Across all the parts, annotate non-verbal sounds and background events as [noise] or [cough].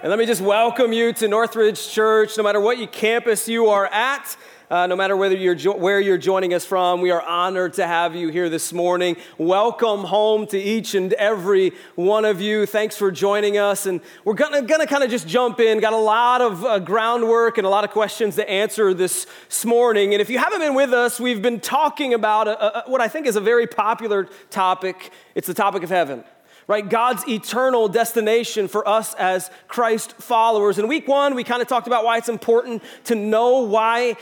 And let me just welcome you to Northridge Church, no matter what campus you are at. Uh, no matter whether you're jo- where you're joining us from, we are honored to have you here this morning. Welcome home to each and every one of you. Thanks for joining us. And we're gonna, gonna kind of just jump in. Got a lot of uh, groundwork and a lot of questions to answer this morning. And if you haven't been with us, we've been talking about a, a, what I think is a very popular topic. It's the topic of heaven right? God's eternal destination for us as Christ followers. In week one, we kind of talked about why it's important to know why,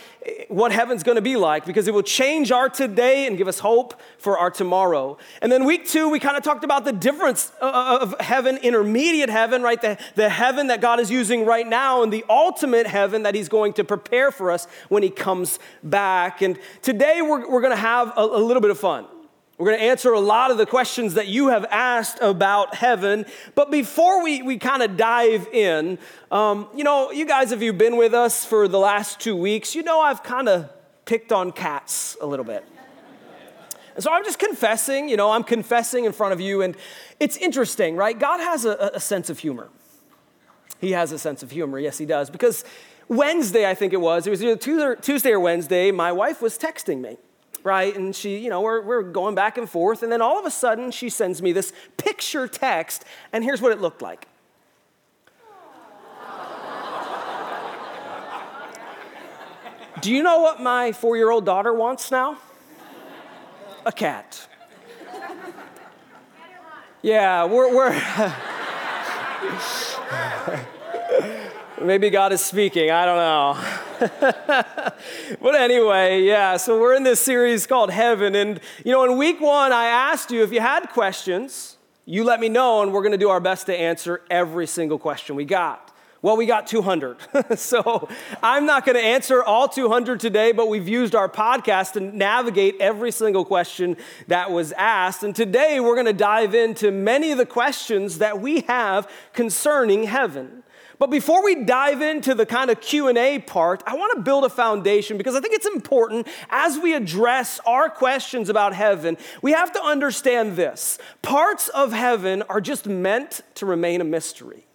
what heaven's going to be like, because it will change our today and give us hope for our tomorrow. And then week two, we kind of talked about the difference uh, uh, of heaven, intermediate heaven, right? The, the heaven that God is using right now, and the ultimate heaven that He's going to prepare for us when He comes back. And today, we're, we're going to have a, a little bit of fun. We're going to answer a lot of the questions that you have asked about heaven. But before we, we kind of dive in, um, you know, you guys, if you've been with us for the last two weeks, you know I've kind of picked on cats a little bit. And so I'm just confessing, you know, I'm confessing in front of you. And it's interesting, right? God has a, a sense of humor. He has a sense of humor. Yes, he does. Because Wednesday, I think it was, it was either Tuesday or Wednesday, my wife was texting me right? And she, you know, we're, we're going back and forth. And then all of a sudden, she sends me this picture text, and here's what it looked like. [laughs] Do you know what my four year old daughter wants now? A cat. Yeah, we're. we're [laughs] Maybe God is speaking, I don't know. [laughs] but anyway, yeah, so we're in this series called Heaven. And, you know, in week one, I asked you if you had questions, you let me know, and we're going to do our best to answer every single question we got. Well, we got 200. [laughs] so I'm not going to answer all 200 today, but we've used our podcast to navigate every single question that was asked. And today we're going to dive into many of the questions that we have concerning heaven. But before we dive into the kind of Q&A part, I want to build a foundation because I think it's important as we address our questions about heaven, we have to understand this. Parts of heaven are just meant to remain a mystery.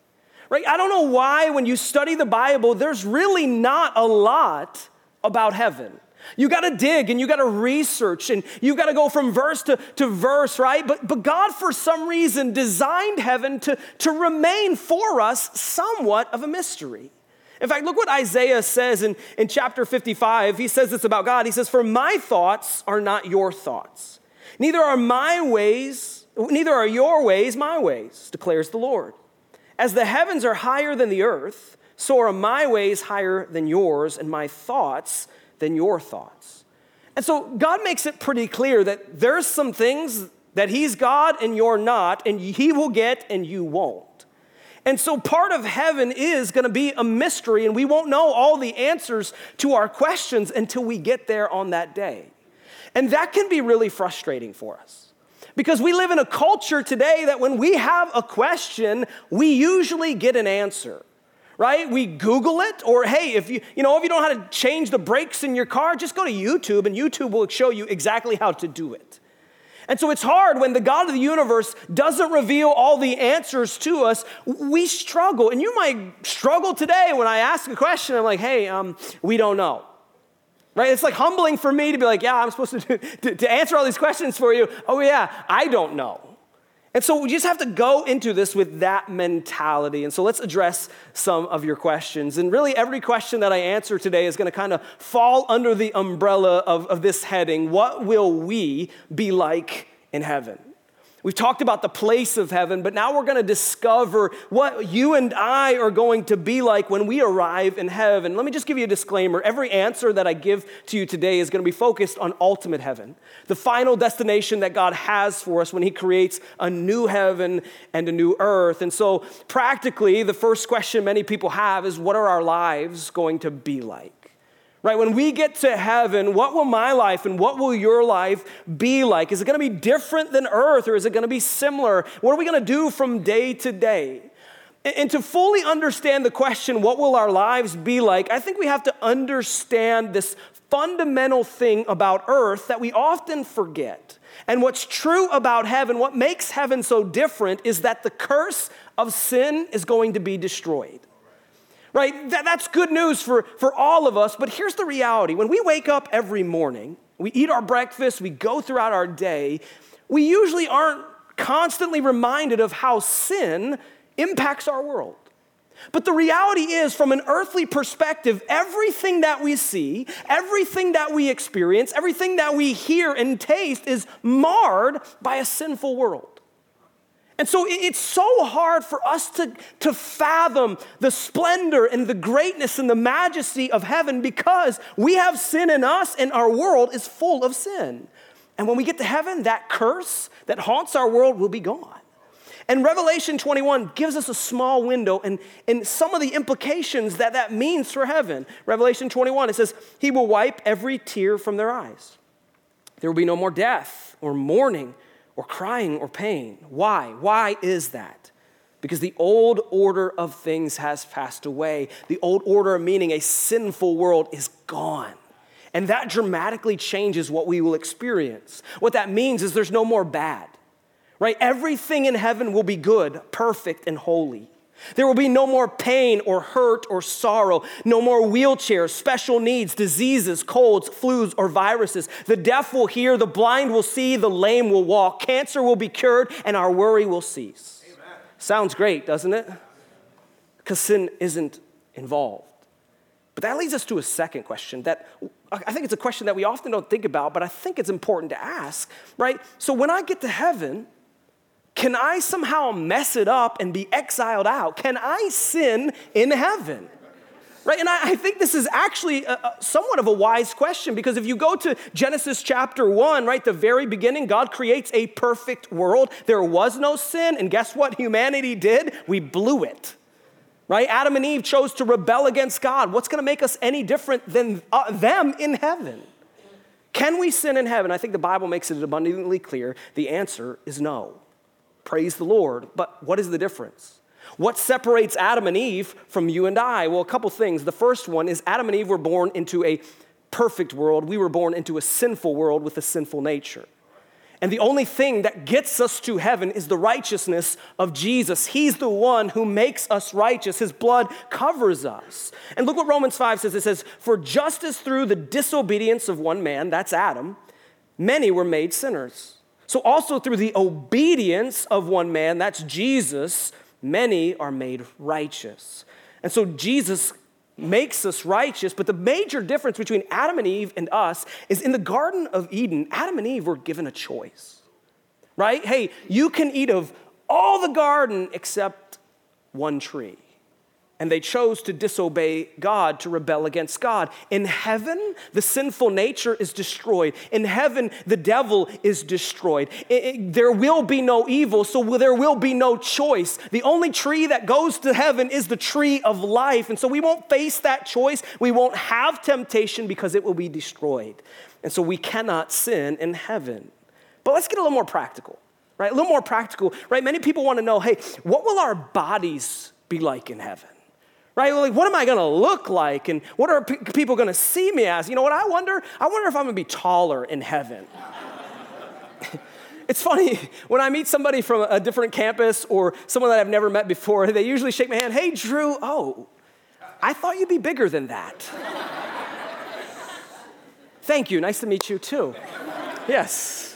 Right? I don't know why when you study the Bible there's really not a lot about heaven. You got to dig and you got to research and you got to go from verse to, to verse, right? But, but God, for some reason, designed heaven to, to remain for us somewhat of a mystery. In fact, look what Isaiah says in, in chapter 55. He says this about God. He says, For my thoughts are not your thoughts, neither are my ways, neither are your ways my ways, declares the Lord. As the heavens are higher than the earth, so are my ways higher than yours, and my thoughts than your thoughts. And so God makes it pretty clear that there's some things that He's God and you're not, and He will get and you won't. And so part of heaven is going to be a mystery, and we won't know all the answers to our questions until we get there on that day. And that can be really frustrating for us. Because we live in a culture today that when we have a question, we usually get an answer right? We Google it, or hey, if you, you know, if you don't know how to change the brakes in your car, just go to YouTube and YouTube will show you exactly how to do it. And so it's hard when the God of the universe doesn't reveal all the answers to us. We struggle. And you might struggle today when I ask a question, I'm like, hey, um, we don't know. Right? It's like humbling for me to be like, yeah, I'm supposed to, do, to, to answer all these questions for you. Oh, yeah, I don't know. And so we just have to go into this with that mentality. And so let's address some of your questions. And really, every question that I answer today is going to kind of fall under the umbrella of, of this heading What will we be like in heaven? We've talked about the place of heaven, but now we're going to discover what you and I are going to be like when we arrive in heaven. Let me just give you a disclaimer. Every answer that I give to you today is going to be focused on ultimate heaven, the final destination that God has for us when He creates a new heaven and a new earth. And so, practically, the first question many people have is what are our lives going to be like? Right? When we get to heaven, what will my life and what will your life be like? Is it going to be different than earth or is it going to be similar? What are we going to do from day to day? And to fully understand the question, what will our lives be like, I think we have to understand this fundamental thing about earth that we often forget. And what's true about heaven, what makes heaven so different, is that the curse of sin is going to be destroyed. Right? That, that's good news for, for all of us, but here's the reality. When we wake up every morning, we eat our breakfast, we go throughout our day, we usually aren't constantly reminded of how sin impacts our world. But the reality is, from an earthly perspective, everything that we see, everything that we experience, everything that we hear and taste is marred by a sinful world. And so it's so hard for us to, to fathom the splendor and the greatness and the majesty of heaven because we have sin in us and our world is full of sin. And when we get to heaven, that curse that haunts our world will be gone. And Revelation 21 gives us a small window and, and some of the implications that that means for heaven. Revelation 21, it says, He will wipe every tear from their eyes. There will be no more death or mourning or crying or pain. Why? Why is that? Because the old order of things has passed away. The old order, meaning a sinful world, is gone. And that dramatically changes what we will experience. What that means is there's no more bad right? Everything in heaven will be good, perfect, and holy. There will be no more pain or hurt or sorrow, no more wheelchairs, special needs, diseases, colds, flus, or viruses. The deaf will hear, the blind will see, the lame will walk, cancer will be cured, and our worry will cease. Amen. Sounds great, doesn't it? Because sin isn't involved. But that leads us to a second question that I think it's a question that we often don't think about, but I think it's important to ask, right? So when I get to heaven, can I somehow mess it up and be exiled out? Can I sin in heaven? Right? And I, I think this is actually a, a, somewhat of a wise question because if you go to Genesis chapter 1, right, the very beginning, God creates a perfect world. There was no sin, and guess what humanity did? We blew it. Right? Adam and Eve chose to rebel against God. What's going to make us any different than uh, them in heaven? Can we sin in heaven? I think the Bible makes it abundantly clear. The answer is no. Praise the Lord. But what is the difference? What separates Adam and Eve from you and I? Well, a couple things. The first one is Adam and Eve were born into a perfect world, we were born into a sinful world with a sinful nature. And the only thing that gets us to heaven is the righteousness of Jesus. He's the one who makes us righteous. His blood covers us. And look what Romans 5 says it says, For just as through the disobedience of one man, that's Adam, many were made sinners. So, also through the obedience of one man, that's Jesus, many are made righteous. And so, Jesus makes us righteous, but the major difference between Adam and Eve and us is in the Garden of Eden, Adam and Eve were given a choice, right? Hey, you can eat of all the garden except one tree and they chose to disobey God, to rebel against God. In heaven, the sinful nature is destroyed. In heaven, the devil is destroyed. It, it, there will be no evil, so there will be no choice. The only tree that goes to heaven is the tree of life. And so we won't face that choice. We won't have temptation because it will be destroyed. And so we cannot sin in heaven. But let's get a little more practical, right? A little more practical, right? Many people want to know hey, what will our bodies be like in heaven? Right? Like, what am I gonna look like? And what are people gonna see me as? You know what I wonder? I wonder if I'm gonna be taller in heaven. it's funny, when I meet somebody from a different campus or someone that I've never met before, they usually shake my hand, hey, Drew, oh, I thought you'd be bigger than that. Thank you, nice to meet you too. Yes.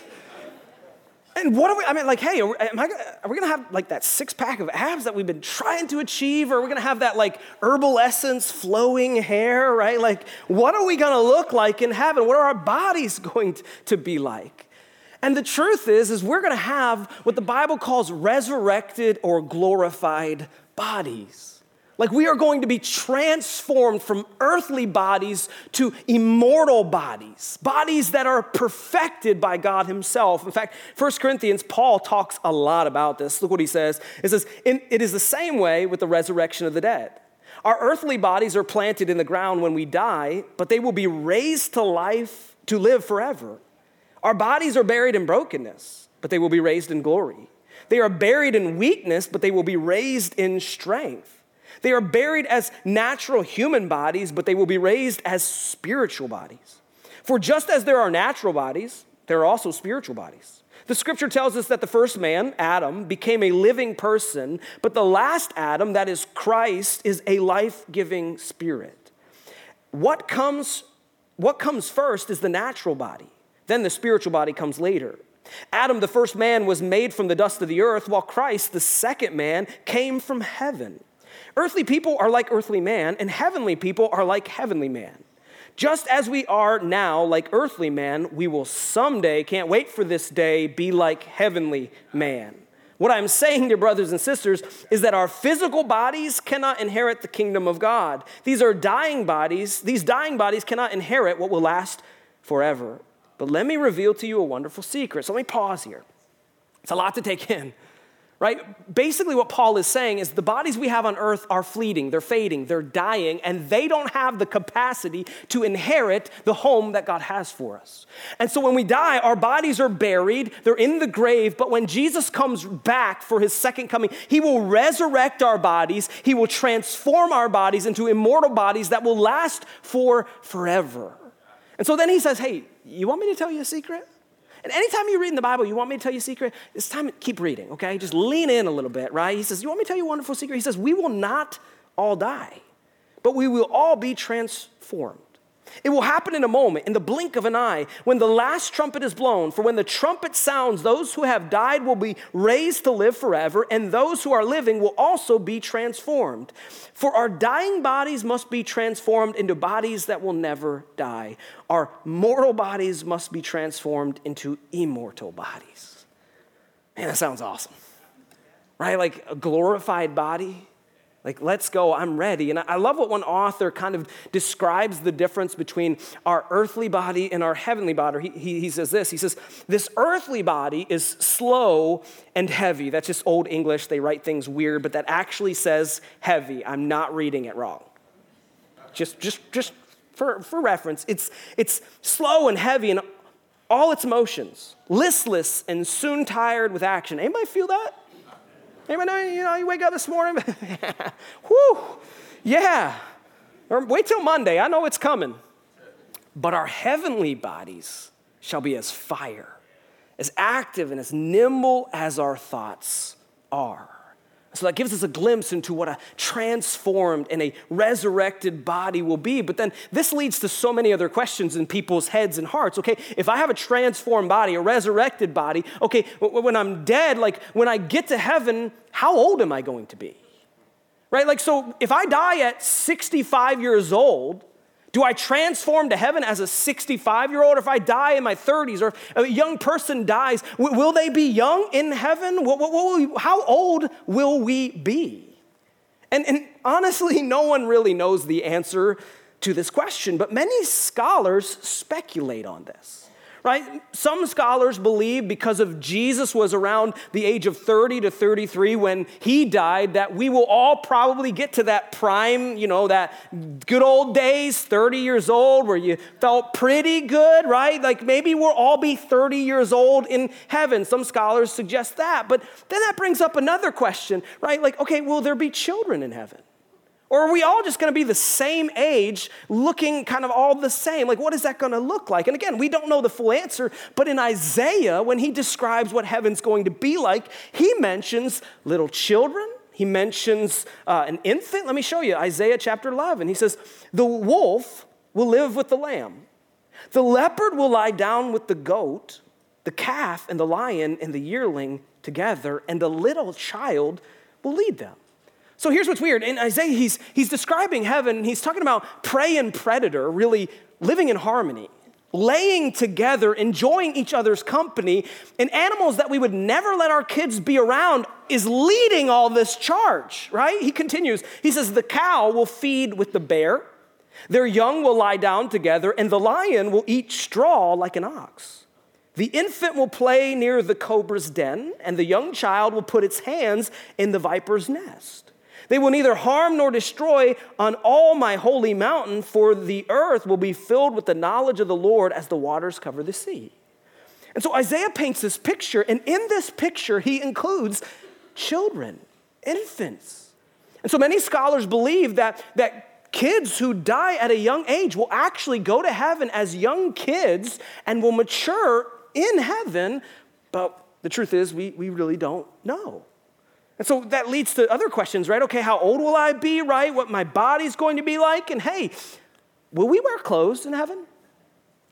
And what are we, I mean, like, hey, are we, I, are we gonna have like that six pack of abs that we've been trying to achieve? Or are we gonna have that like herbal essence flowing hair, right? Like, what are we gonna look like in heaven? What are our bodies going to be like? And the truth is, is we're gonna have what the Bible calls resurrected or glorified bodies. Like we are going to be transformed from earthly bodies to immortal bodies, bodies that are perfected by God Himself. In fact, 1 Corinthians, Paul talks a lot about this. Look what he says. It says, It is the same way with the resurrection of the dead. Our earthly bodies are planted in the ground when we die, but they will be raised to life to live forever. Our bodies are buried in brokenness, but they will be raised in glory. They are buried in weakness, but they will be raised in strength. They are buried as natural human bodies, but they will be raised as spiritual bodies. For just as there are natural bodies, there are also spiritual bodies. The scripture tells us that the first man, Adam, became a living person, but the last Adam, that is Christ, is a life giving spirit. What comes, what comes first is the natural body, then the spiritual body comes later. Adam, the first man, was made from the dust of the earth, while Christ, the second man, came from heaven. Earthly people are like earthly man, and heavenly people are like heavenly man. Just as we are now like earthly man, we will someday, can't wait for this day, be like heavenly man. What I'm saying, dear brothers and sisters, is that our physical bodies cannot inherit the kingdom of God. These are dying bodies. These dying bodies cannot inherit what will last forever. But let me reveal to you a wonderful secret. So let me pause here. It's a lot to take in right? Basically, what Paul is saying is the bodies we have on earth are fleeting, they're fading, they're dying, and they don't have the capacity to inherit the home that God has for us. And so when we die, our bodies are buried, they're in the grave, but when Jesus comes back for his second coming, he will resurrect our bodies, he will transform our bodies into immortal bodies that will last for forever. And so then he says, Hey, you want me to tell you a secret? And anytime you read in the Bible, you want me to tell you a secret, it's time to keep reading, okay? Just lean in a little bit, right? He says, You want me to tell you a wonderful secret? He says, We will not all die, but we will all be transformed. It will happen in a moment, in the blink of an eye, when the last trumpet is blown. For when the trumpet sounds, those who have died will be raised to live forever, and those who are living will also be transformed. For our dying bodies must be transformed into bodies that will never die. Our mortal bodies must be transformed into immortal bodies. Man, that sounds awesome. Right? Like a glorified body like, let's go, I'm ready. And I love what one author kind of describes the difference between our earthly body and our heavenly body. He, he, he, says this He says, This earthly body is slow and heavy. That's just old English. They write things weird, but that actually says heavy. I'm not reading it wrong. Just, just, just for, for reference, it's, it's slow and heavy in all its motions, listless and soon tired with action. Anybody feel that? Anybody know, you know, you wake up this morning, [laughs] whew, yeah. Or wait till Monday, I know it's coming. But our heavenly bodies shall be as fire, as active and as nimble as our thoughts are. So that gives us a glimpse into what a transformed and a resurrected body will be. But then this leads to so many other questions in people's heads and hearts. Okay, if I have a transformed body, a resurrected body, okay, when I'm dead, like when I get to heaven, how old am I going to be? Right? Like, so if I die at 65 years old, do I transform to heaven as a 65 year old? Or if I die in my 30s or if a young person dies, will they be young in heaven? How old will we be? And, and honestly, [laughs] no one really knows the answer to this question, but many scholars speculate on this right? Some scholars believe because of Jesus was around the age of 30 to 33 when he died, that we will all probably get to that prime, you know, that good old days, 30 years old, where you felt pretty good, right? Like maybe we'll all be 30 years old in heaven. Some scholars suggest that. But then that brings up another question, right? Like, okay, will there be children in heaven? Or are we all just going to be the same age, looking kind of all the same? Like, what is that going to look like? And again, we don't know the full answer, but in Isaiah, when he describes what heaven's going to be like, he mentions little children. He mentions uh, an infant. Let me show you Isaiah chapter 11. He says, The wolf will live with the lamb, the leopard will lie down with the goat, the calf and the lion and the yearling together, and the little child will lead them. So here's what's weird. In Isaiah, he's, he's describing heaven, he's talking about prey and predator really living in harmony, laying together, enjoying each other's company, and animals that we would never let our kids be around is leading all this charge, right? He continues. He says, The cow will feed with the bear, their young will lie down together, and the lion will eat straw like an ox. The infant will play near the cobra's den, and the young child will put its hands in the viper's nest. They will neither harm nor destroy on all my holy mountain, for the earth will be filled with the knowledge of the Lord as the waters cover the sea. And so Isaiah paints this picture, and in this picture, he includes children, infants. And so many scholars believe that, that kids who die at a young age will actually go to heaven as young kids and will mature in heaven But the truth is, we, we really don't know. And so that leads to other questions, right? Okay, how old will I be, right? What my body's going to be like? And hey, will we wear clothes in heaven?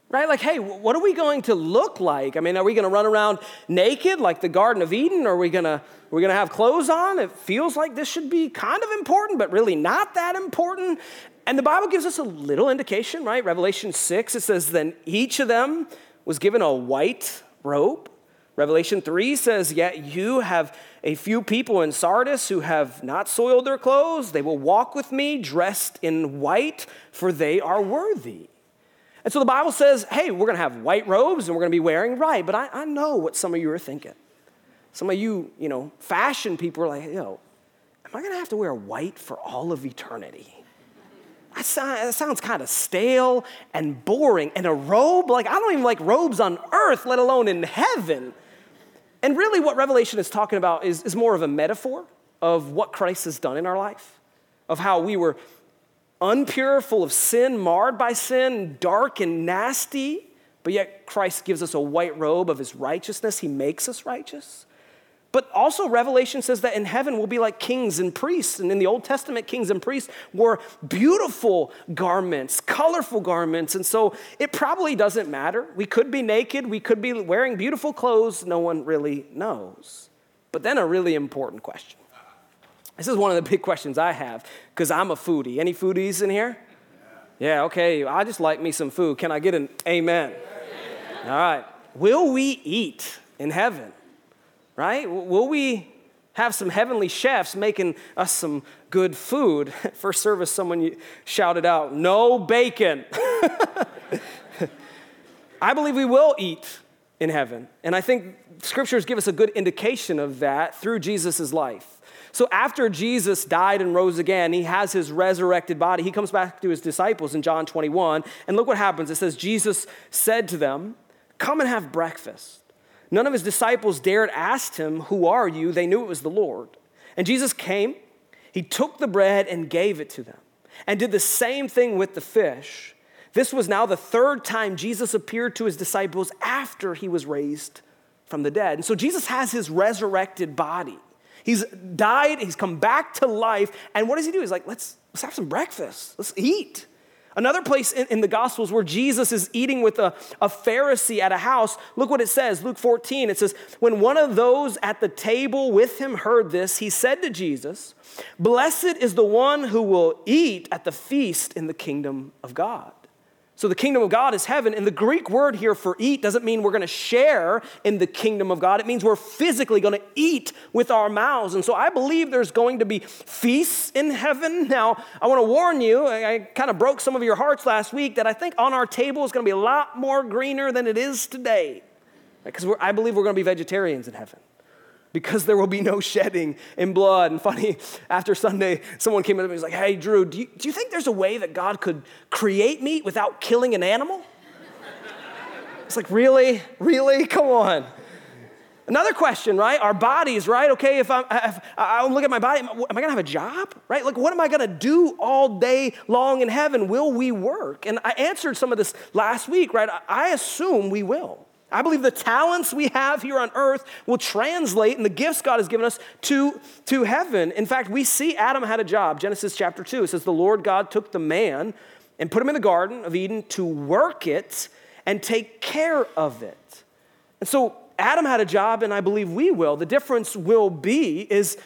Right? Like, hey, what are we going to look like? I mean, are we going to run around naked like the Garden of Eden? Are we going to, are we going to have clothes on? It feels like this should be kind of important, but really not that important. And the Bible gives us a little indication, right? Revelation 6, it says, Then each of them was given a white robe. Revelation 3 says, Yet you have a few people in Sardis who have not soiled their clothes. They will walk with me dressed in white, for they are worthy. And so the Bible says, hey, we're going to have white robes and we're going to be wearing right. But I, I know what some of you are thinking. Some of you, you know, fashion people are like, yo, am I going to have to wear white for all of eternity? That, sounds kind of stale and boring. And a robe, like, I don't even like robes on earth, let alone in heaven. And really, what Revelation is talking about is, is more of a metaphor of what Christ has done in our life, of how we were unpure, full of sin, marred by sin, dark and nasty, but yet Christ gives us a white robe of his righteousness. He makes us righteous. But also, Revelation says that in heaven we'll be like kings and priests. And in the Old Testament, kings and priests wore beautiful garments, colorful garments. And so it probably doesn't matter. We could be naked, we could be wearing beautiful clothes. No one really knows. But then, a really important question this is one of the big questions I have because I'm a foodie. Any foodies in here? Yeah, okay. I just like me some food. Can I get an amen? amen? All right. Will we eat in heaven? Right? Will we have some heavenly chefs making us some good food? [laughs] First service, someone shouted out, No bacon. [laughs] I believe we will eat in heaven. And I think scriptures give us a good indication of that through Jesus' life. So after Jesus died and rose again, he has his resurrected body. He comes back to his disciples in John 21. And look what happens. It says, Jesus said to them, Come and have breakfast. None of his disciples dared ask him, Who are you? They knew it was the Lord. And Jesus came, he took the bread and gave it to them, and did the same thing with the fish. This was now the third time Jesus appeared to his disciples after he was raised from the dead. And so Jesus has his resurrected body. He's died, he's come back to life, and what does he do? He's like, let's, let's have some breakfast, let's eat. Another place in, in, the Gospels where Jesus is eating with a, a Pharisee at a house, look what it says, Luke 14. It says, When one of those at the table with him heard this, he said to Jesus, Blessed is the one who will eat at the feast in the kingdom of God. So the kingdom of God is heaven. And the Greek word here for eat doesn't mean we're going to share in the kingdom of God. It means we're physically going to eat with our mouths. And so I believe there's going to be feasts in heaven. Now, I want to warn you, I, I kind of broke some of your hearts last week that I think on our table is going to be a lot more greener than it is today. Because I believe we're going to be vegetarians in heaven because there will be no shedding in blood. And funny, after Sunday, someone came up to me and was like, Hey, Drew, do you, do you think there's a way that God could create meat without killing an animal? It's like, Really? Really? Come on. Another question, right? Our bodies, right? Okay, if I'm, if I look at my body, am I gonna have a job, right? Like, what am I gonna do all day long in heaven? Will we work? And I answered some of this last week, right? I assume we will. I believe the talents we have here on earth will translate and the gifts God has given us to, to heaven. In fact, we see Adam had a job. Genesis chapter 2, it says, The Lord God took the man and put him in the Garden of Eden to work it and take care of it. And so Adam had a job, and I believe we will. The difference will be is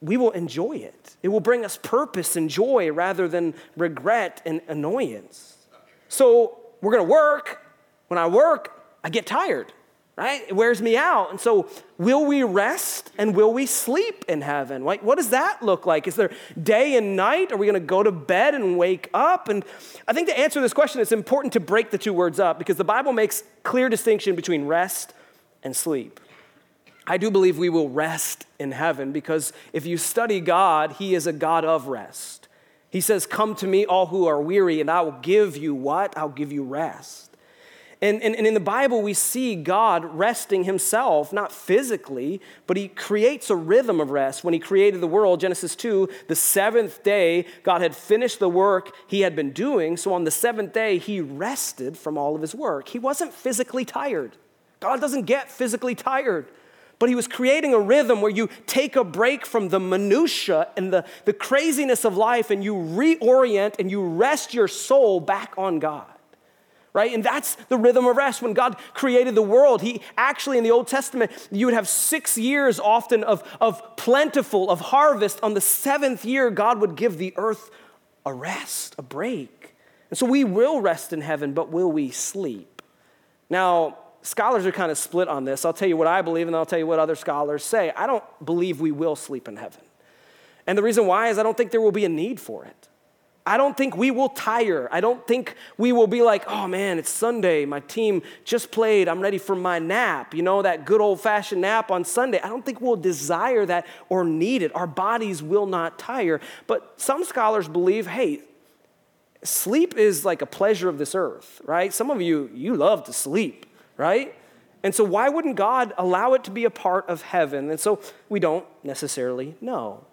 we will enjoy it. It will bring us purpose and joy rather than regret and annoyance. So we're gonna work. When I work, I get tired, right? It wears me out. And so, will we rest and will we sleep in heaven? Like, what does that look like? Is there day and night? Are we going to go to bed and wake up? And I think to answer this question, it's important to break the two words up because the Bible makes clear distinction between rest and sleep. I do believe we will rest in heaven because if you study God, He is a God of rest. He says, Come to me, all who are weary, and I will give you what? I'll give you rest. And, and, and, in the Bible, we see God resting himself, not physically, but he creates a rhythm of rest. When he created the world, Genesis 2, the seventh day, God had finished the work he had been doing. So on the seventh day, he rested from all of his work. He wasn't physically tired. God doesn't get physically tired. But he was creating a rhythm where you take a break from the minutia and the, the craziness of life and you reorient and you rest your soul back on God. Right? And that's the rhythm of rest. When God created the world, He actually, in the Old Testament, you would have six years often of, of plentiful, of harvest. On the seventh year, God would give the earth a rest, a break. And so we will rest in heaven, but will we sleep? Now, scholars are kind of split on this. I'll tell you what I believe, and I'll tell you what other scholars say. I don't believe we will sleep in heaven. And the reason why is I don't think there will be a need for it. I don't think we will tire. I don't think we will be like, oh man, it's Sunday. My team just played. I'm ready for my nap. You know, that good old fashioned nap on Sunday. I don't think we'll desire that or need it. Our bodies will not tire. But some scholars believe, hey, sleep is like a pleasure of this earth, right? Some of you, you love to sleep right? And so, why wouldn't God allow it to be a part of heaven? And so, we don't necessarily know.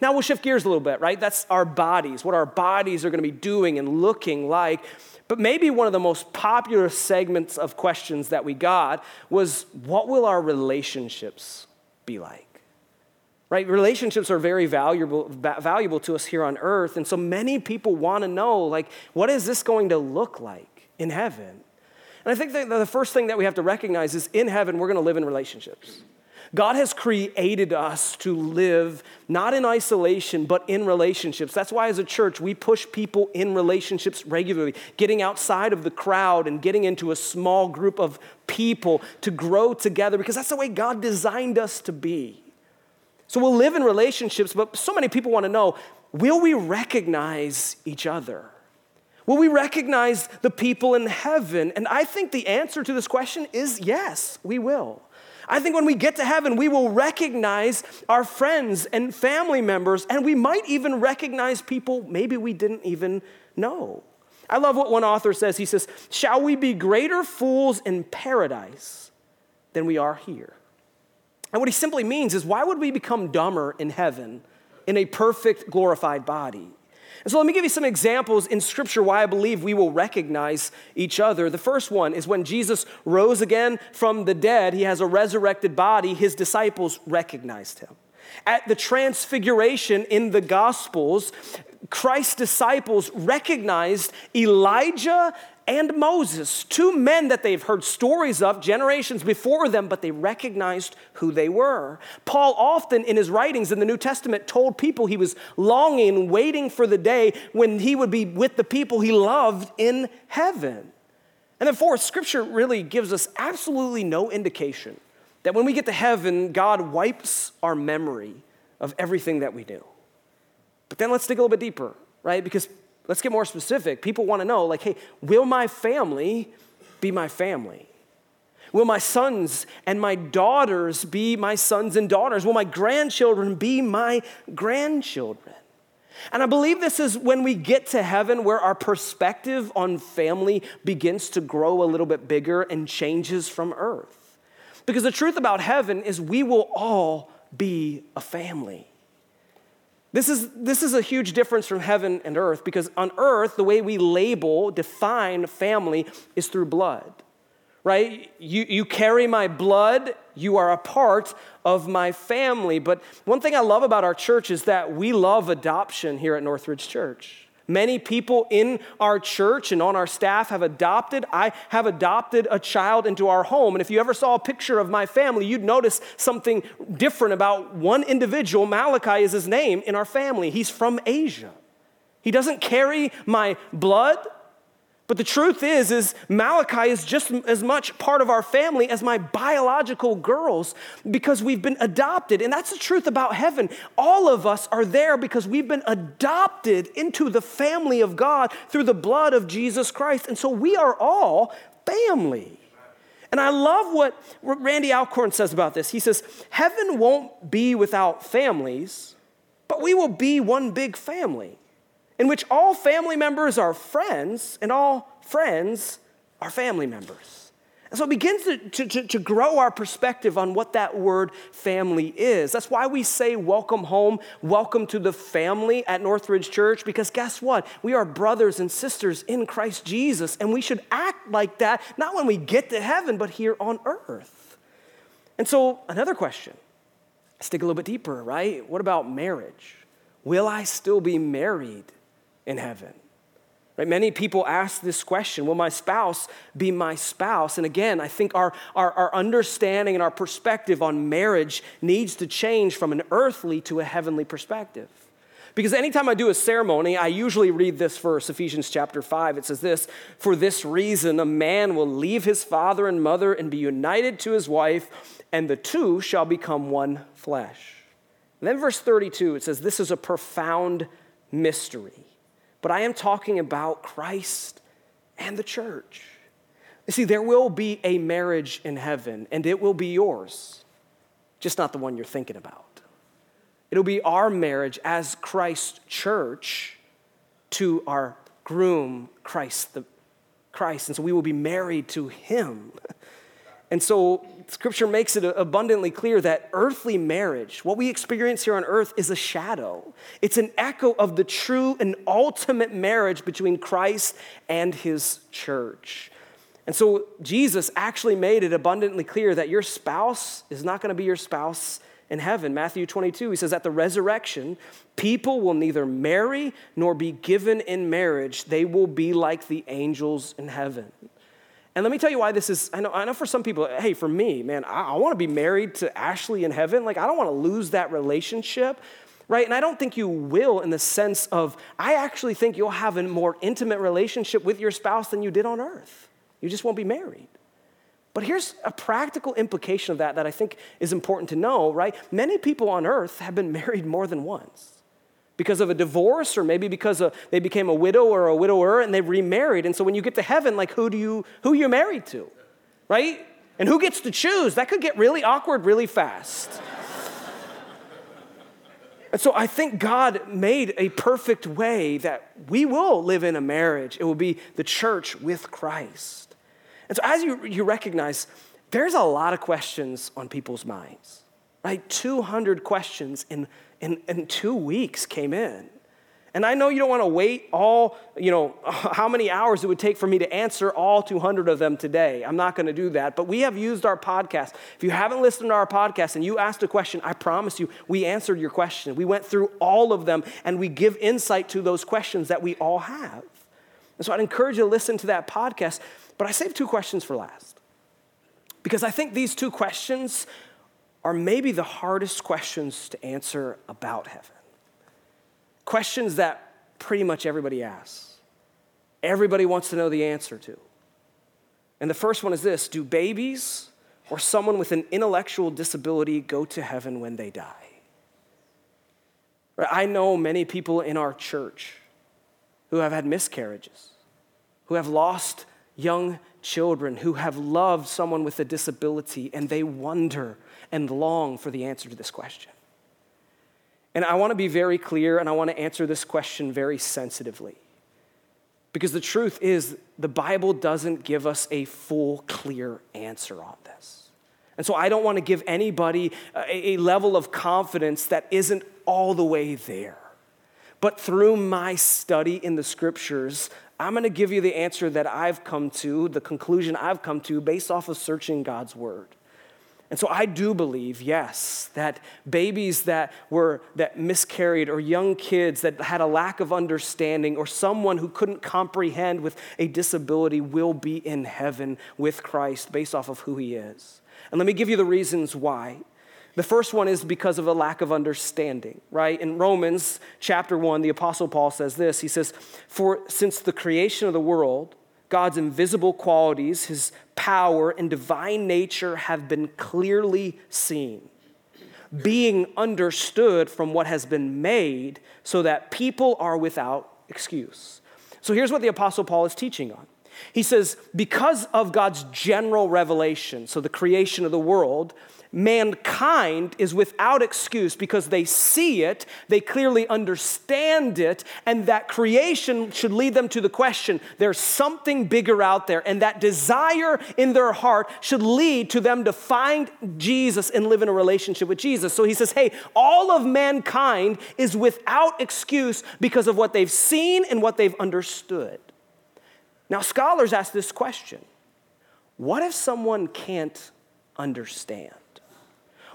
Now, we'll shift gears a little bit, right? That's our bodies, what our bodies are going to be doing and looking like. But maybe one of the most popular segments of questions that we got was what will our relationships be like? Right? Relationships are very valuable, valuable to us here on earth. And so many people want to know, like, what is this going to look like in heaven? And I think that the first thing that we have to recognize is in heaven, we're going to live in relationships. God has created us to live not in isolation, but in relationships. That's why, as a church, we push people in relationships regularly, getting outside of the crowd and getting into a small group of people to grow together, because that's the way God designed us to be. So we'll live in relationships, but so many people want to know will we recognize each other? Will we recognize the people in heaven? And I think the answer to this question is yes, we will. I think when we get to heaven, we will recognize our friends and family members, and we might even recognize people maybe we didn't even know. I love what one author says. He says, Shall we be greater fools in paradise than we are here? And what he simply means is, why would we become dumber in heaven in a perfect, glorified body? And so let me give you some examples in Scripture why I believe we will recognize each other. The first one is when Jesus rose again from the dead, he has a resurrected body, his disciples recognized him. At the transfiguration in the Gospels, Christ's disciples recognized Elijah and Moses, two men that they've heard stories of generations before them, but they recognized who they were. Paul often in his writings in the New Testament told people he was longing, waiting for the day when he would be with the people he loved in heaven. And then, fourth, scripture really gives us absolutely no indication that when we get to heaven, God wipes our memory of everything that we do. But then let's dig a little bit deeper, right? Because Let's get more specific. People want to know, like, hey, will my family be my family? Will my sons and my daughters be my sons and daughters? Will my grandchildren be my grandchildren? And I believe this is when we get to heaven where our perspective on family begins to grow a little bit bigger and changes from earth. Because the truth about heaven is we will all be a family. This is, this is a huge difference from heaven and earth because on earth, the way we label, define family is through blood, right? You, you carry my blood, you are a part of my family. But one thing I love about our church is that we love adoption here at Northridge Church. Many people in our church and on our staff have adopted. I have adopted a child into our home. And if you ever saw a picture of my family, you'd notice something different about one individual. Malachi is his name in our family. He's from Asia. He doesn't carry my blood, but the truth is, is Malachi is just as much part of our family as my biological girls because we've been adopted. And that's the truth about heaven. All of us are there because we've been adopted into the family of God through the blood of Jesus Christ. And so we are all family. And I love what Randy Alcorn says about this. He says, Heaven won't be without families, but we will be one big family in which all family members are friends and all friends are family members. And so it begins to, to, to, grow our perspective on what that word family is. That's why we say welcome home, welcome to the family at Northridge Church, because guess what? We are brothers and sisters in Christ Jesus, and we should act like that, not when we get to heaven, but here on earth. And so, another question, let's dig a little bit deeper, right? What about marriage? Will I still be married in heaven? Right? Many people ask this question Will my spouse be my spouse? And again, I think our, our, our understanding and our perspective on marriage needs to change from an earthly to a heavenly perspective. Because anytime I do a ceremony, I usually read this verse, Ephesians chapter 5. It says this For this reason, a man will leave his father and mother and be united to his wife, and the two shall become one flesh. And then, verse 32, it says, This is a profound mystery. But I am talking about Christ and the church. You see, there will be a marriage in heaven, and it will be yours, just not the one you're thinking about. It'll be our marriage as Christ's church to our groom, Christ, the Christ. And so we will be married to him. [laughs] And so scripture makes it abundantly clear that earthly marriage, what we experience here on earth, is a shadow. It's an echo of the true and ultimate marriage between Christ and his church. And so Jesus actually made it abundantly clear that your spouse is not going to be your spouse in heaven. Matthew 22, he says, At the resurrection, people will neither marry nor be given in marriage, they will be like the angels in heaven. And let me tell you why this is. I know, I know for some people, hey, for me, man, I, I want to be married to Ashley in heaven. Like, I don't want to lose that relationship, right? And I don't think you will in the sense of, I actually think you'll have a more intimate relationship with your spouse than you did on earth. You just won't be married. But here's a practical implication of that that I think is important to know, right? Many people on earth have been [laughs] married more than once because of a divorce or maybe because of, they became a widow or a widower and they remarried. And so when you get to heaven, like who do you who you're married to? Right? And who gets to choose? That could get really awkward really fast. [laughs] and so I think God made a perfect way that we will live in a marriage. It will be the church with Christ. And so as you, you recognize, there's a lot of questions on people's minds, right? 200 questions in in, in two weeks came in. And I know you don't want to wait all, you know, [laughs] how many hours it would take for me to answer all 200 of them today. I'm not going to do that. But we have used our podcast. If you haven't listened to our podcast and you asked a question, I promise you, we answered your question. We went through all of them and we give insight to those questions that we all have. And so I'd encourage you to listen to that podcast. But I saved two questions for last. Because I think these two questions are maybe the hardest questions to answer about heaven. Questions that pretty much everybody asks, everybody wants to know the answer to. And the first one is this Do babies or someone with an intellectual disability go to heaven when they die? I know many people in our church who have had miscarriages, who have lost young children, who have loved someone with a disability, and they wonder and long for the answer to this question. And I want to be very clear and I want to answer this question very sensitively. Because the truth is, the Bible doesn't give us a full, clear answer on this. And so I don't want to give anybody a, level of confidence that isn't all the way there. But through my study in the scriptures, I'm going to give you the answer that I've come to, the conclusion I've come to based off of searching God's word. And so I do believe, yes, that babies that were that miscarried or young kids that had a lack of understanding or someone who couldn't comprehend with a disability will be in heaven with Christ based off of who he is. And let me give you the reasons why. The first one is because of a lack of understanding, right? In Romans chapter 1, the apostle Paul says this. He says, "For since the creation of the world, God's invisible qualities, his power and divine nature have been clearly seen, being understood from what has been made, so that people are without excuse. So here's what the Apostle Paul is teaching on. He says, because of God's general revelation, so the creation of the world, mankind is without excuse because they see it, they clearly understand it, and that creation should lead them to the question there's something bigger out there. And that desire in their heart should lead to them to find Jesus and live in a relationship with Jesus. So he says, hey, all of mankind is without excuse because of what they've seen and what they've understood. Now, scholars ask this question what if someone can't understand?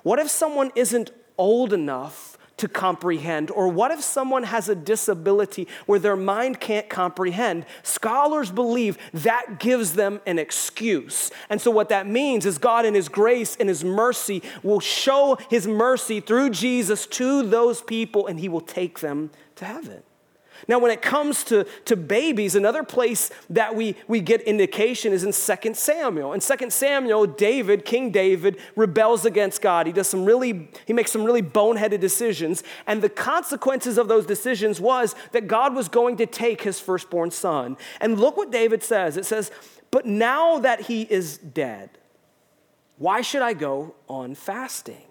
What if someone isn't old enough to comprehend? Or what if someone has a disability where their mind can't comprehend? Scholars believe that gives them an excuse. And so, what that means is God, in His grace and His mercy, will show His mercy through Jesus to those people and He will take them to heaven. Now, when it comes to, to babies, another place that we, we get indication is in 2 Samuel. In 2 Samuel, David, King David, rebels against God. He does some really, he makes some really boneheaded decisions. And the consequences of those decisions was that God was going to take his firstborn son. And look what David says. It says, But now that he is dead, why should I go on fasting?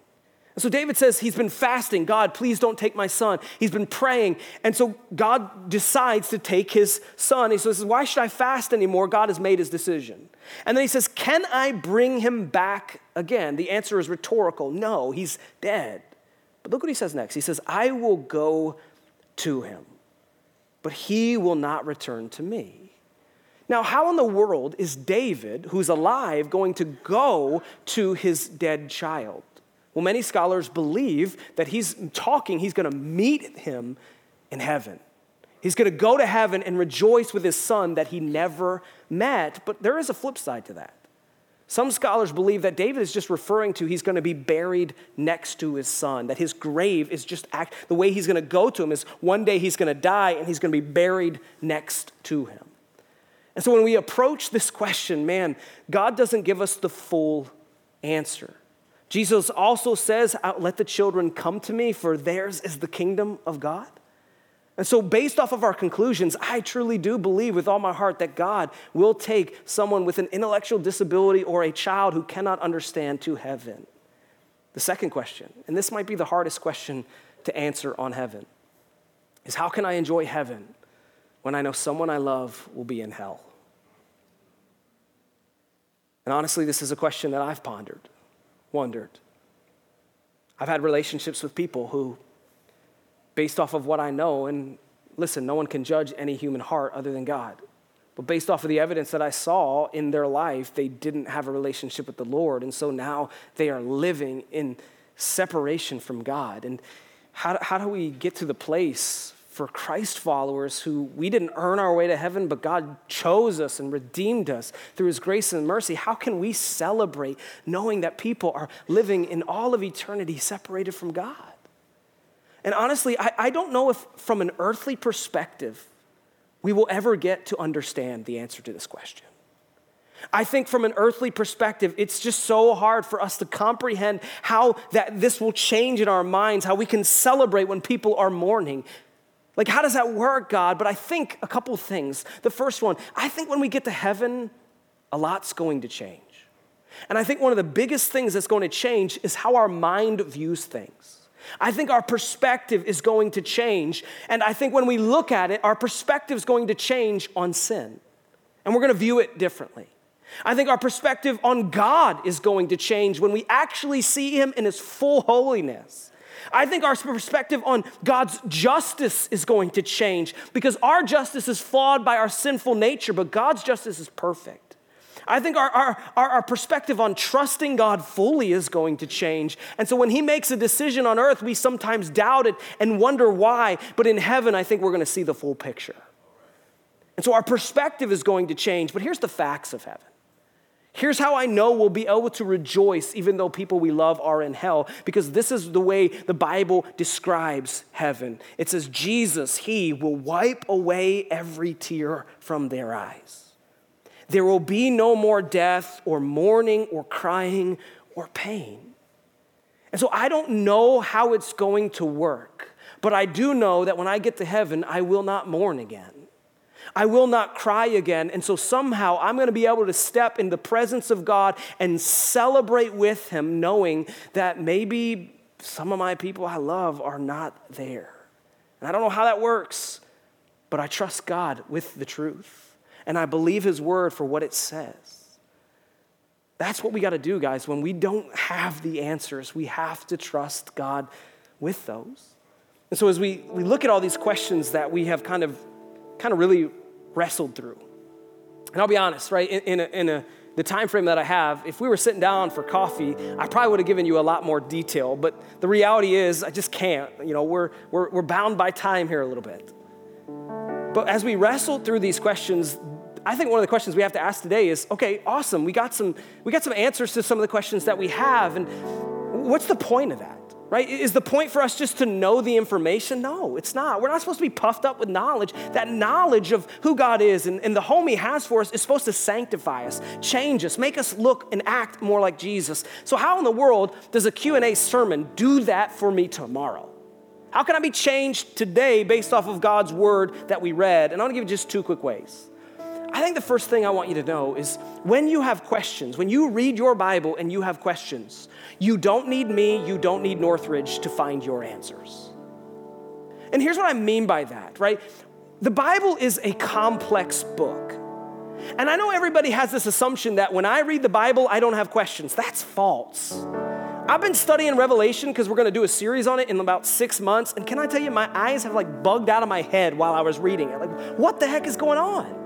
And so David says he's been fasting. God, please don't take my son. He's been praying. And so God decides to take his son. He says, Why should I fast anymore? God has made his decision. And then he says, Can I bring him back again? The answer is rhetorical no, he's dead. But look what he says next. He says, I will go to him, but he will not return to me. Now, how in the world is David, who's alive, going to go to his dead child? Well, many scholars believe that he's talking, he's going to meet him in heaven. He's going to go to heaven and rejoice with his son that he never met. But there is a flip side to that. Some scholars believe that David is just referring to he's going to be buried next to his son, that his grave is just act, the way he's going to go to him is one day he's going to die and he's going to be buried next to him. And so when we approach this question, man, God doesn't give us the full answer. Jesus also says, uh, Let the children come to me, for theirs is the kingdom of God. And so, based off of our conclusions, I truly do believe with all my heart that God will take someone with an intellectual disability or a child who cannot understand to heaven. The second question, and this might be the hardest question to answer on heaven, is how can I enjoy heaven when I know someone I love will be in hell? And honestly, this is a question that I've pondered wondered. I've had relationships with people who, based off of what I know, and listen, no one can judge any human heart other than God. But based off of the evidence that I saw in their life, they didn't have a relationship with the Lord. And so now they are living in separation from God. And how, how do we get to the place for Christ followers who we didn't earn our way to heaven, but God chose us and redeemed us through his grace and mercy, how can we celebrate knowing that people are living in all of eternity separated from God? And honestly, I, I don't know if from an earthly perspective we will ever get to understand the answer to this question. I think from an earthly perspective, it's just so hard for us to comprehend how that this will change in our minds, how we can celebrate when people are mourning, like, how does that work, God? But I think a couple things. The first one, I think when we get to heaven, a lot's going to change. And I think one of the biggest things that's going to change is how our mind views things. I think our perspective is going to change. And I think when we look at it, our perspective is going to change on sin. And we're going to view it differently. I think our perspective on God is going to change when we actually see Him in His full holiness. I think our perspective on God's justice is going to change because our justice is flawed by our sinful nature, but God's justice is perfect. I think our, our, our, perspective on trusting God fully is going to change. And so when He makes a decision on earth, we sometimes doubt it and wonder why. But in heaven, I think we're going to see the full picture. And so our perspective is going to change. But here's the facts of heaven Here's how I know we'll be able to rejoice even though people we love are in hell, because this is the way the Bible describes heaven. It says, Jesus, He will wipe away every tear from their eyes. There will be no more death or mourning or crying or pain. And so I don't know how it's going to work, but I do know that when I get to heaven, I will not mourn again. I will not cry again. And so somehow I'm going to be able to step in the presence of God and celebrate with Him, knowing that maybe some of my people I love are not there. And I don't know how that works, but I trust God with the truth. And I believe His word for what it says. That's what we got to do, guys. When we don't have the answers, we have to trust God with those. And so as we, we look at all these questions that we have kind of kind of really wrestled through. And I'll be honest, right? In, in, a, in a, the time frame that I have, if we were sitting down for coffee, I probably would have given you a lot more detail. But the reality is, I just can't. You know, we're, we're, we're bound by time here a little bit. But as we wrestled through these questions, I think one of the questions we have to ask today is okay, awesome. We got some, we got some answers to some of the questions that we have. And what's the point of that? Right? Is the point for us just to know the information? No, it's not. We're not supposed to be puffed up with knowledge. That knowledge of who God is and, and the home He has for us is supposed to sanctify us, change us, make us look and act more like Jesus. So how in the world does a Q&A sermon do that for me tomorrow? How can I be changed today based off of God's word that we read? And I want to give you just two quick ways. I think the first thing I want you to know is when you have questions, when you read your Bible and you have questions, you don't need me, you don't need Northridge to find your answers. And here's what I mean by that, right? The Bible is a complex book. And I know everybody has this assumption that when I read the Bible, I don't have questions. That's false. I've been studying Revelation because we're going to do a series on it in about six months. And can I tell you, my eyes have like bugged out of my head while I was reading it. Like, what the heck is going on?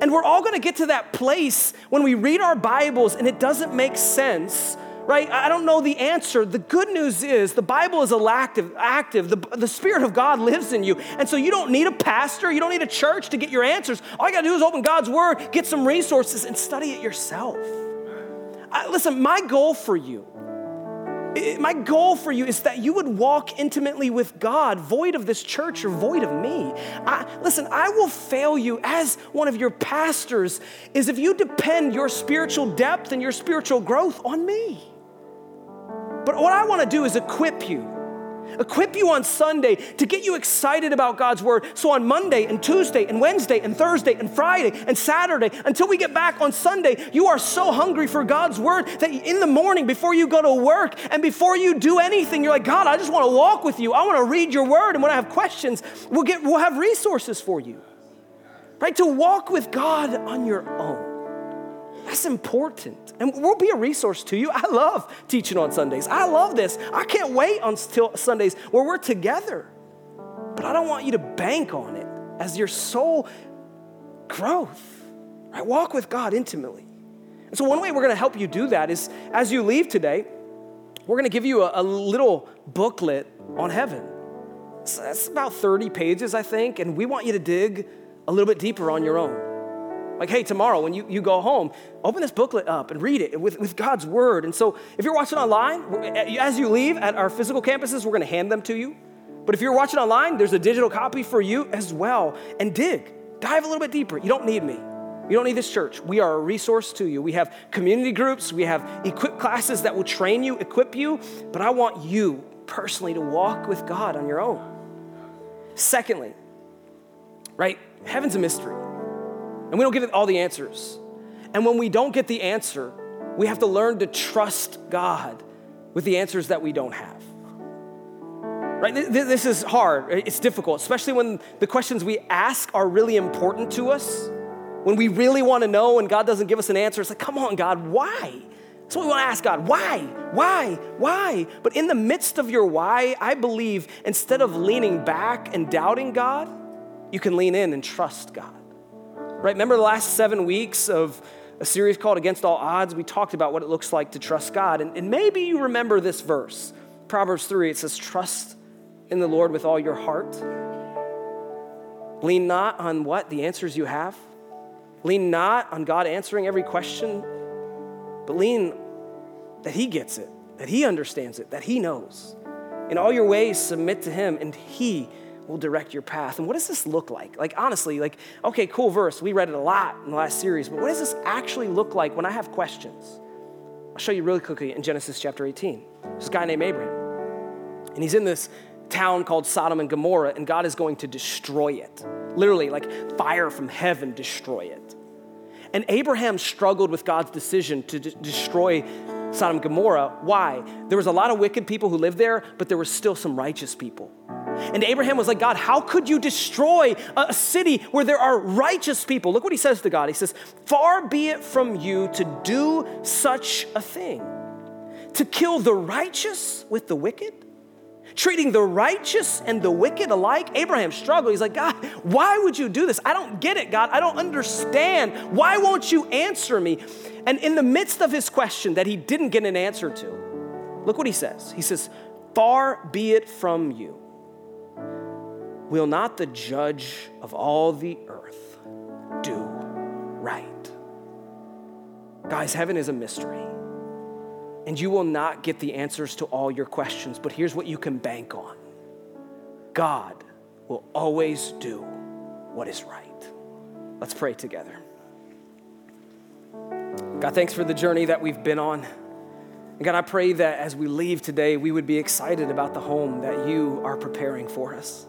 And we're all gonna get to that place when we read our Bibles and it doesn't make sense, right? I don't know the answer. The good news is the Bible is active, active. The, the Spirit of God lives in you. And so you don't need a pastor, you don't need a church to get your answers. All you gotta do is open God's Word, get some resources, and study it yourself. I, listen, my goal for you my goal for you is that you would walk intimately with God, void of this church or void of me. I, listen, I will fail you as one of your pastors is if you depend your spiritual depth and your spiritual growth on me. But what I want to do is equip you equip you on Sunday to get you excited about God's word. So on Monday and Tuesday and Wednesday and Thursday and Friday and Saturday, until we get back on Sunday, you are so hungry for God's word that in the morning, before you go to work and before you do anything, you're like, God, I just want to walk with you. I want to read your word. And when I have questions, we'll, get, we'll have resources for you. Right? To walk with God on your own. That's important. And we'll be a resource to you. I love teaching on Sundays. I love this. I can't wait until Sundays where we're together. But I don't want you to bank on it as your soul growth. Right? Walk with God intimately. And so, one way we're going to help you do that is as you leave today, we're going to give you a, a little booklet on heaven. So that's about 30 pages, I think, and we want you to dig a little bit deeper on your own. Like, hey, tomorrow when you, you go home, open this booklet up and read it with, with God's word. And so if you're watching online, eh, eh, as you leave at our physical campuses, we're going to hand them to you. But if you're watching online, there's a digital copy for you as well. And dig, dive a little bit deeper. You don't need me. You don't need this church. We are a resource to you. We have community groups, we have equip classes that will train you, equip you, but I want you personally to walk with God on your own. Secondly, right, heaven's a mystery. And we don't get all the answers. And when we don't get the answer, we have to learn to trust God with the answers that we don't have. Right? This is hard. It's difficult, especially when the questions we ask are really important to us. When we really want to know and God doesn't give us an answer, it's like, come on, God, why? That's what we want to ask God. Why? Why? Why? But in the midst of your why, I believe instead of leaning back and doubting God, you can lean in and trust God. Right? Remember the last seven weeks of a series called Against All Odds? We talked about what it looks like to trust God. And, and maybe you remember this verse, Proverbs 3. It says, Trust in the Lord with all your heart. Lean not on what? The answers you have. Lean not on God answering every question, but lean that He gets it, that He understands it, that He knows. In all your ways, submit to Him, and He will direct your path. And what does this look like? Like, honestly, like, okay, cool verse. We read it a lot in the last series, but what does this actually look like when I have questions? I'll show you really quickly in Genesis chapter 18. This guy named Abraham. And he's in this town called Sodom and Gomorrah, and God is going to destroy it. Literally, like fire from heaven, destroy it. And Abraham struggled with God's decision to d- destroy Sodom and Gomorrah. Why? There was a lot of wicked people who lived there, but there were still some righteous people. And Abraham was like, God, how could you destroy a city where there are righteous people? Look what he says to God. He says, Far be it from you to do such a thing, to kill the righteous with the wicked treating the righteous and the wicked alike. Abraham struggled. He's like, God, why would you do this? I don't get it, God. I don't understand. Why won't you answer me? And in the midst of his question that he didn't get an answer to, look what he says. He says, Far be it from you. Will not the judge of all the earth do right? Guys, heaven is a mystery and you will not get the answers to all your questions. But here's what you can bank on God will always do what is right. Let's pray together. God, thanks for the journey that we've been on. And God, I pray that as we leave today, we would be excited about the home that you are preparing for us.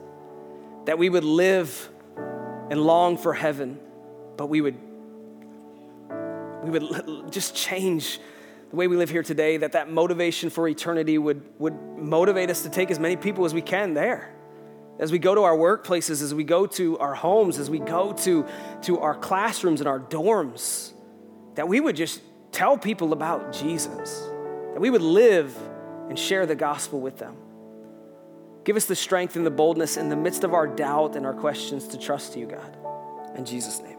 That we would live and long for heaven, but we would we would [laughs] just change the way we live here today, that that motivation for eternity would, would motivate us to take as many people as we can there. As we go to our workplaces, as we go to our homes, as we go to, to our classrooms and our dorms, that we would just tell people about Jesus, that we would live and share the gospel with them. Give us the strength and the boldness in the midst of our doubt and our questions to trust you, God. In Jesus' name.